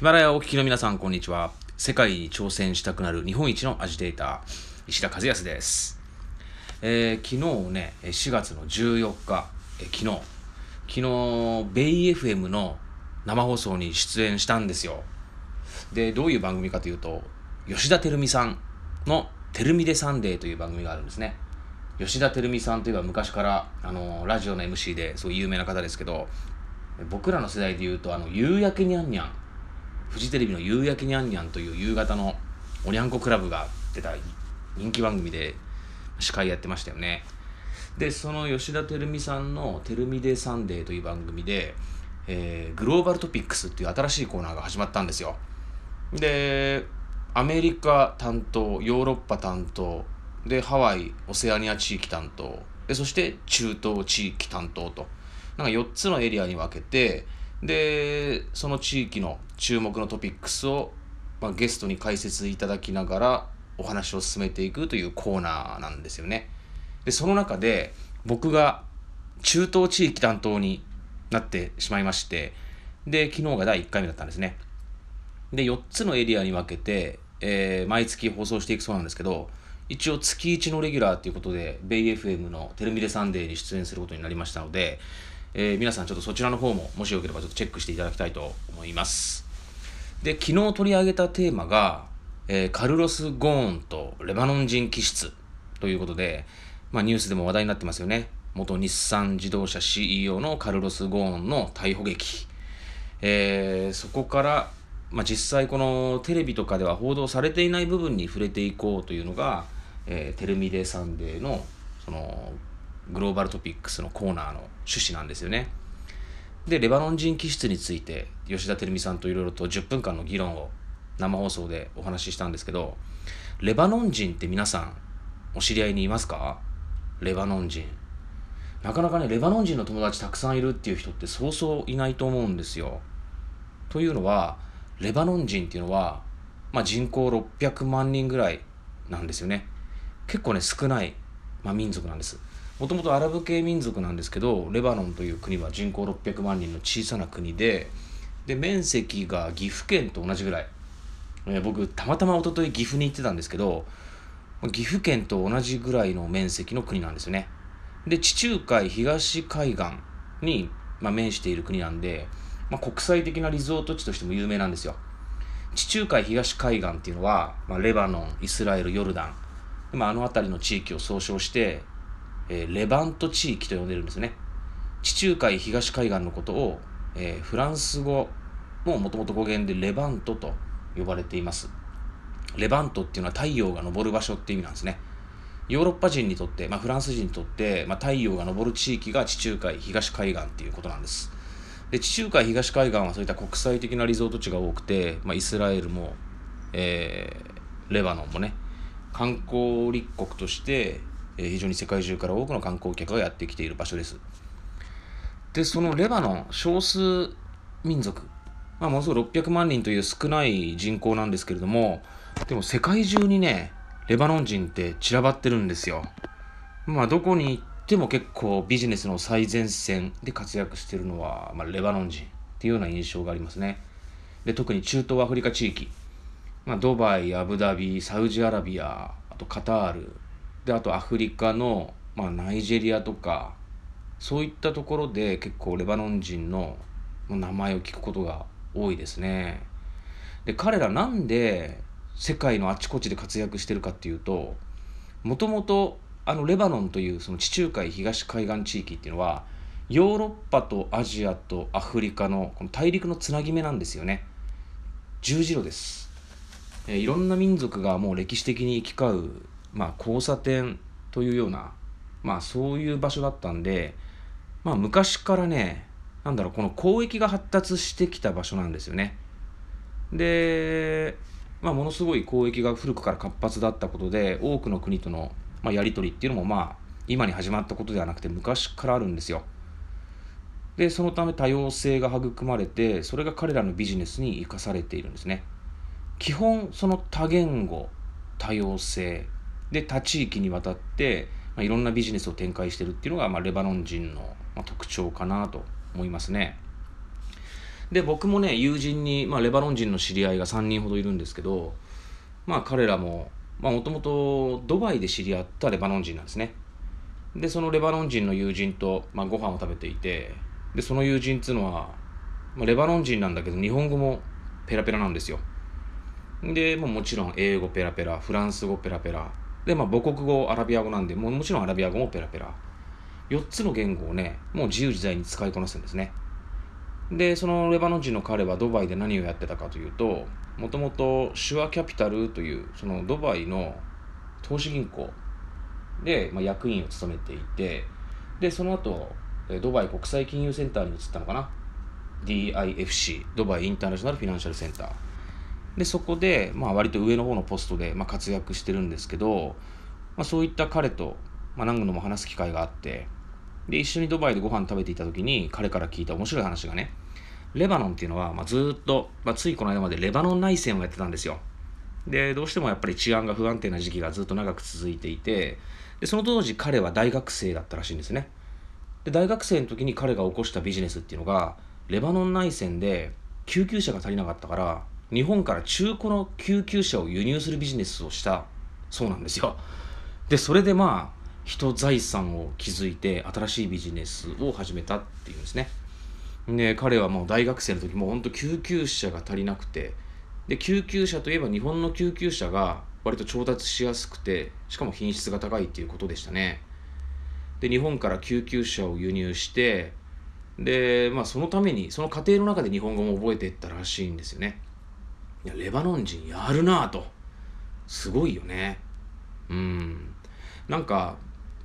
ヒマラヤをお聞きの皆さん、こんにちは。世界に挑戦したくなる日本一のアジテーター、石田和康です。えー、昨日ね、4月の14日、え昨日、昨日、ベイ FM の生放送に出演したんですよ。で、どういう番組かというと、吉田照美さんの「テルミデサンデー」という番組があるんですね。吉田照美さんといえば昔からあのラジオの MC ですごい有名な方ですけど僕らの世代でいうとあの夕焼けにゃんにゃんフジテレビの「夕焼けにゃんにゃん」という夕方のおにゃんこクラブが出た人気番組で司会やってましたよね。でその吉田照美さんの「テルミデサンデー」という番組で、えー、グローバルトピックスっていう新しいコーナーが始まったんですよ。でアメリカ担当ヨーロッパ担当でハワイオセアニア地域担当でそして中東地域担当と。なんか4つのエリアに分けてでその地域の注目のトピックスを、まあ、ゲストに解説いただきながらお話を進めていくというコーナーなんですよね。でその中で僕が中東地域担当になってしまいましてで昨日が第1回目だったんですね。で4つのエリアに分けて、えー、毎月放送していくそうなんですけど一応月1のレギュラーということでベイ FM の「テレビでサンデー」に出演することになりましたのでえー、皆さんちょっとそちらの方ももしよければちょっとチェックしていただきたいと思います。で、昨日取り上げたテーマが、えー、カルロス・ゴーンとレバノン人気質ということで、まあ、ニュースでも話題になってますよね。元日産自動車 CEO のカルロス・ゴーンの逮捕劇。えー、そこから、まあ、実際このテレビとかでは報道されていない部分に触れていこうというのが、えー、テルミデサンデーのそのグローバルトピックスのコーナーの趣旨なんですよね。で、レバノン人気質について、吉田照美さんといろいろと10分間の議論を生放送でお話ししたんですけど、レバノン人って皆さん、お知り合いにいますか？レバノン人。なかなかね、レバノン人の友達たくさんいるっていう人ってそうそういないと思うんですよ。というのは、レバノン人っていうのは、まあ、人口600万人ぐらいなんですよね。結構ね、少ない、まあ、民族なんです。もともとアラブ系民族なんですけどレバノンという国は人口600万人の小さな国でで面積が岐阜県と同じぐらい、えー、僕たまたま一昨日岐阜に行ってたんですけど岐阜県と同じぐらいの面積の国なんですよね。で地中海東海岸に、まあ、面している国なんで、まあ、国際的なリゾート地としても有名なんですよ。地中海東海岸っていうのは、まあ、レバノンイスラエルヨルダン、まあ、あの辺りの地域を総称してえー、レバント地域と呼んでるんですね。地中海東海岸のことを、えー、フランス語ももともと語源でレバントと呼ばれています。レバントっていうのは太陽が昇る場所っていう意味なんですね。ヨーロッパ人にとって、まあ、フランス人にとって、まあ、太陽が昇る地域が地中海東海岸っていうことなんです。で地中海東海岸はそういった国際的なリゾート地が多くて、まあ、イスラエルも、えー、レバノンもね観光立国としてえ非常に世界中から多くの観光客がやってきている場所です。で、そのレバノン、少数民族、まあ、ものすごい600万人という少ない人口なんですけれども、でも世界中にね、レバノン人って散らばってるんですよ。まあ、どこに行っても結構ビジネスの最前線で活躍してるのは、まあ、レバノン人っていうような印象がありますね。で、特に中東アフリカ地域、まあ、ドバイ、アブダビ、サウジアラビア、あとカタール、であとアフリカの、まあ、ナイジェリアとかそういったところで結構レバノン人の名前を聞くことが多いですね。で彼らなんで世界のあちこちで活躍してるかっていうともともとあのレバノンというその地中海東海岸地域っていうのはヨーロッパとアジアとアフリカのこの大陸のつなぎ目なんですよね十字路です、えいろんな民族がもう歴史的に行き交うまあ、交差点というような、まあ、そういう場所だったんで、まあ、昔からねなんだろうこの交易が発達してきた場所なんですよね。で、まあ、ものすごい交易が古くから活発だったことで多くの国との、まあ、やり取りっていうのもまあ今に始まったことではなくて昔からあるんですよ。でそのため多様性が育まれてそれが彼らのビジネスに生かされているんですね。基本その多言語多様性で他地域にわたって、まあ、いろんなビジネスを展開してるっていうのが、まあ、レバノン人の、まあ、特徴かなと思いますね。で僕もね友人に、まあ、レバノン人の知り合いが3人ほどいるんですけどまあ彼らももともとドバイで知り合ったレバノン人なんですね。でそのレバノン人の友人と、まあ、ご飯を食べていてでその友人っつうのは、まあ、レバノン人なんだけど日本語もペラペラなんですよ。で、まあ、もちろん英語ペラペラフランス語ペラペラで、まあ、母国語アラビア語なんでももちろんアラビア語もペラペラ。4つの言語をねもう自由自在に使いこなすんですね。でそのレバノン人の彼はドバイで何をやってたかというともともとシュアキャピタルというそのドバイの投資銀行。で、まあ、役員を務めていてでその後ドバイ国際金融センターに移ったのかな？DIFC ドバイインターナショナルフィナンシャルセンター。でそこで、まあ、割と上の方のポストで、まあ、活躍してるんですけど、まあ、そういった彼と、まあ、何度も話す機会があってで一緒にドバイでご飯食べていた時に彼から聞いた面白い話がねレバノンっていうのは、まあ、ずっと、まあ、ついこの間までレバノン内戦をやってたんですよ。でどうしてもやっぱり治安が不安定な時期がずっと長く続いていてでその当時彼は大学生だったらしいんですね。で大学生の時に彼が起こしたビジネスっていうのがレバノン内戦で救急車が足りなかったから日本から中古の救急車を輸入するビジネスをしたそうなんですよ。でそれでまあ人財産を築いて新しいビジネスを始めたっていうんですね。で彼はもう大学生の時も本当救急車が足りなくて。で救急車といえば日本の救急車が割と調達しやすくてしかも品質が高いっていうことでしたね。で日本から救急車を輸入してでまあそのためにその過程の中で日本語も覚えていったらしいんですよね。いやレバノン人やるなぁと。すごいよね。うん。なんか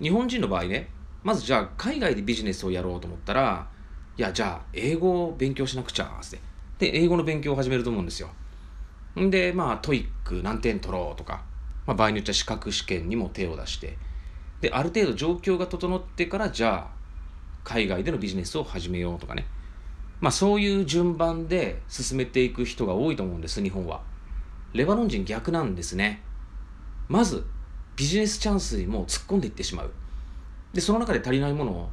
日本人の場合ねまずじゃあ海外でビジネスをやろうと思ったらいやじゃあ英語を勉強しなくちゃって。で英語の勉強を始めると思うんですよ。んでまあ TOEIC 何点取ろうとか、まあ、場合によっては資格試験にも手を出して。である程度状況が整ってからじゃあ海外でのビジネスを始めようとかね。まあそういう順番で進めていく人が多いと思うんです日本は。レバノン人逆なんですね。まずビジネスチャンスにも突っ込んでいってしまう。でその中で足りないものを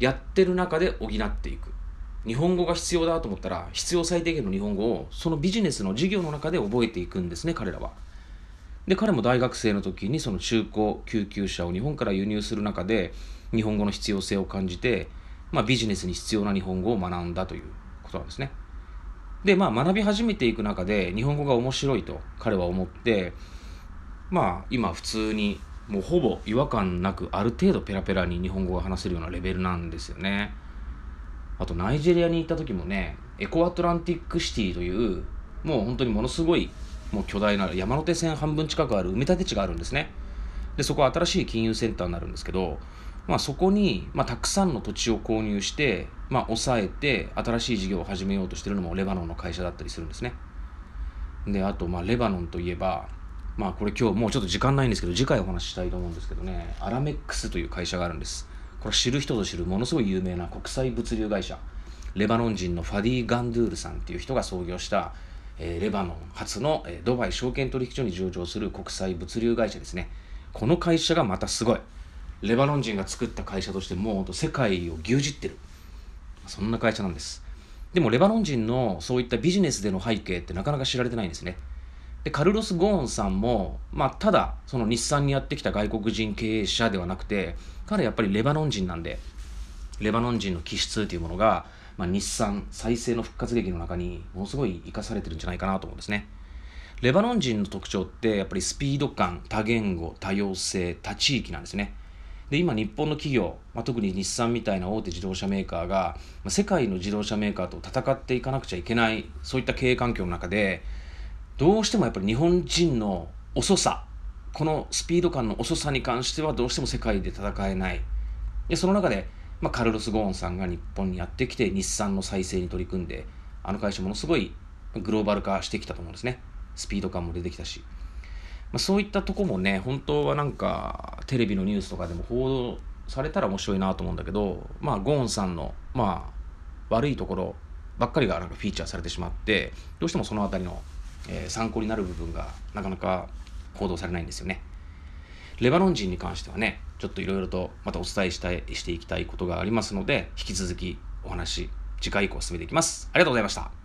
やってる中で補っていく。日本語が必要だと思ったら必要最低限の日本語をそのビジネスの授業の中で覚えていくんですね彼らは。で彼も大学生の時にその中古救急車を日本から輸入する中で日本語の必要性を感じてまあ、ビジネスに必要な日本語を学んだということなんですね。で、まあ、学び始めていく中で日本語が面白いと彼は思って、まあ、今普通にもうほぼ違和感なくある程度ペラペラに日本語が話せるようなレベルなんですよね。あとナイジェリアに行った時もねエコアトランティックシティというもう本当にものすごいもう巨大な山手線半分近くある埋め立て地があるんですね。でそこは新しい金融センターになるんですけどまあ、そこに、まあ、たくさんの土地を購入して、まあ、抑えて新しい事業を始めようとしているのもレバノンの会社だったりするんですね。であと、まあ、レバノンといえば、まあ、これ今日もうちょっと時間ないんですけど次回お話ししたいと思うんですけどねアラメックスという会社があるんです。これ知る人ぞ知るものすごい有名な国際物流会社レバノン人のファディ・ガンドゥールさんっていう人が創業した、えー、レバノン初の、えー、ドバイ証券取引所に上場する国際物流会社ですね。この会社がまたすごい。レバノン人が作った会社としてもう世界を牛耳ってる。そんな会社なんです。でもレバノン人のそういったビジネスでの背景ってなかなか知られてないんですね。でカルロス・ゴーンさんも、まあ、ただその日産にやってきた外国人経営者ではなくて彼やっぱりレバノン人なんでレバノン人の気質というものが、まあ、日産再生の復活劇の中にものすごい生かされてるんじゃないかなと思うんですね。レバノン人の特徴ってやっぱりスピード感多言語多様性多地域なんですね。で今日本の企業、まあ、特に日産みたいな大手自動車メーカーが、まあ、世界の自動車メーカーと戦っていかなくちゃいけないそういった経営環境の中でどうしてもやっぱり日本人の遅さこのスピード感の遅さに関してはどうしても世界で戦えない。でその中で、まあ、カルロス・ゴーンさんが日本にやってきて日産の再生に取り組んであの会社ものすごいグローバル化してきたと思うんですね。スピード感も出てきたし。まあ、そういったとこもね本当はなんかテレビのニュースとかでも報道されたら面白いなと思うんだけどまあゴーンさんのまあ悪いところばっかりがなんかフィーチャーされてしまってどうしてもその辺りの、えー、参考になる部分がなかなか報道されないんですよね。レバノン人に関してはねちょっといろいろとまたお伝えしたいしていきたいことがありますので引き続きお話次回以降進めていきます。ありがとうございました。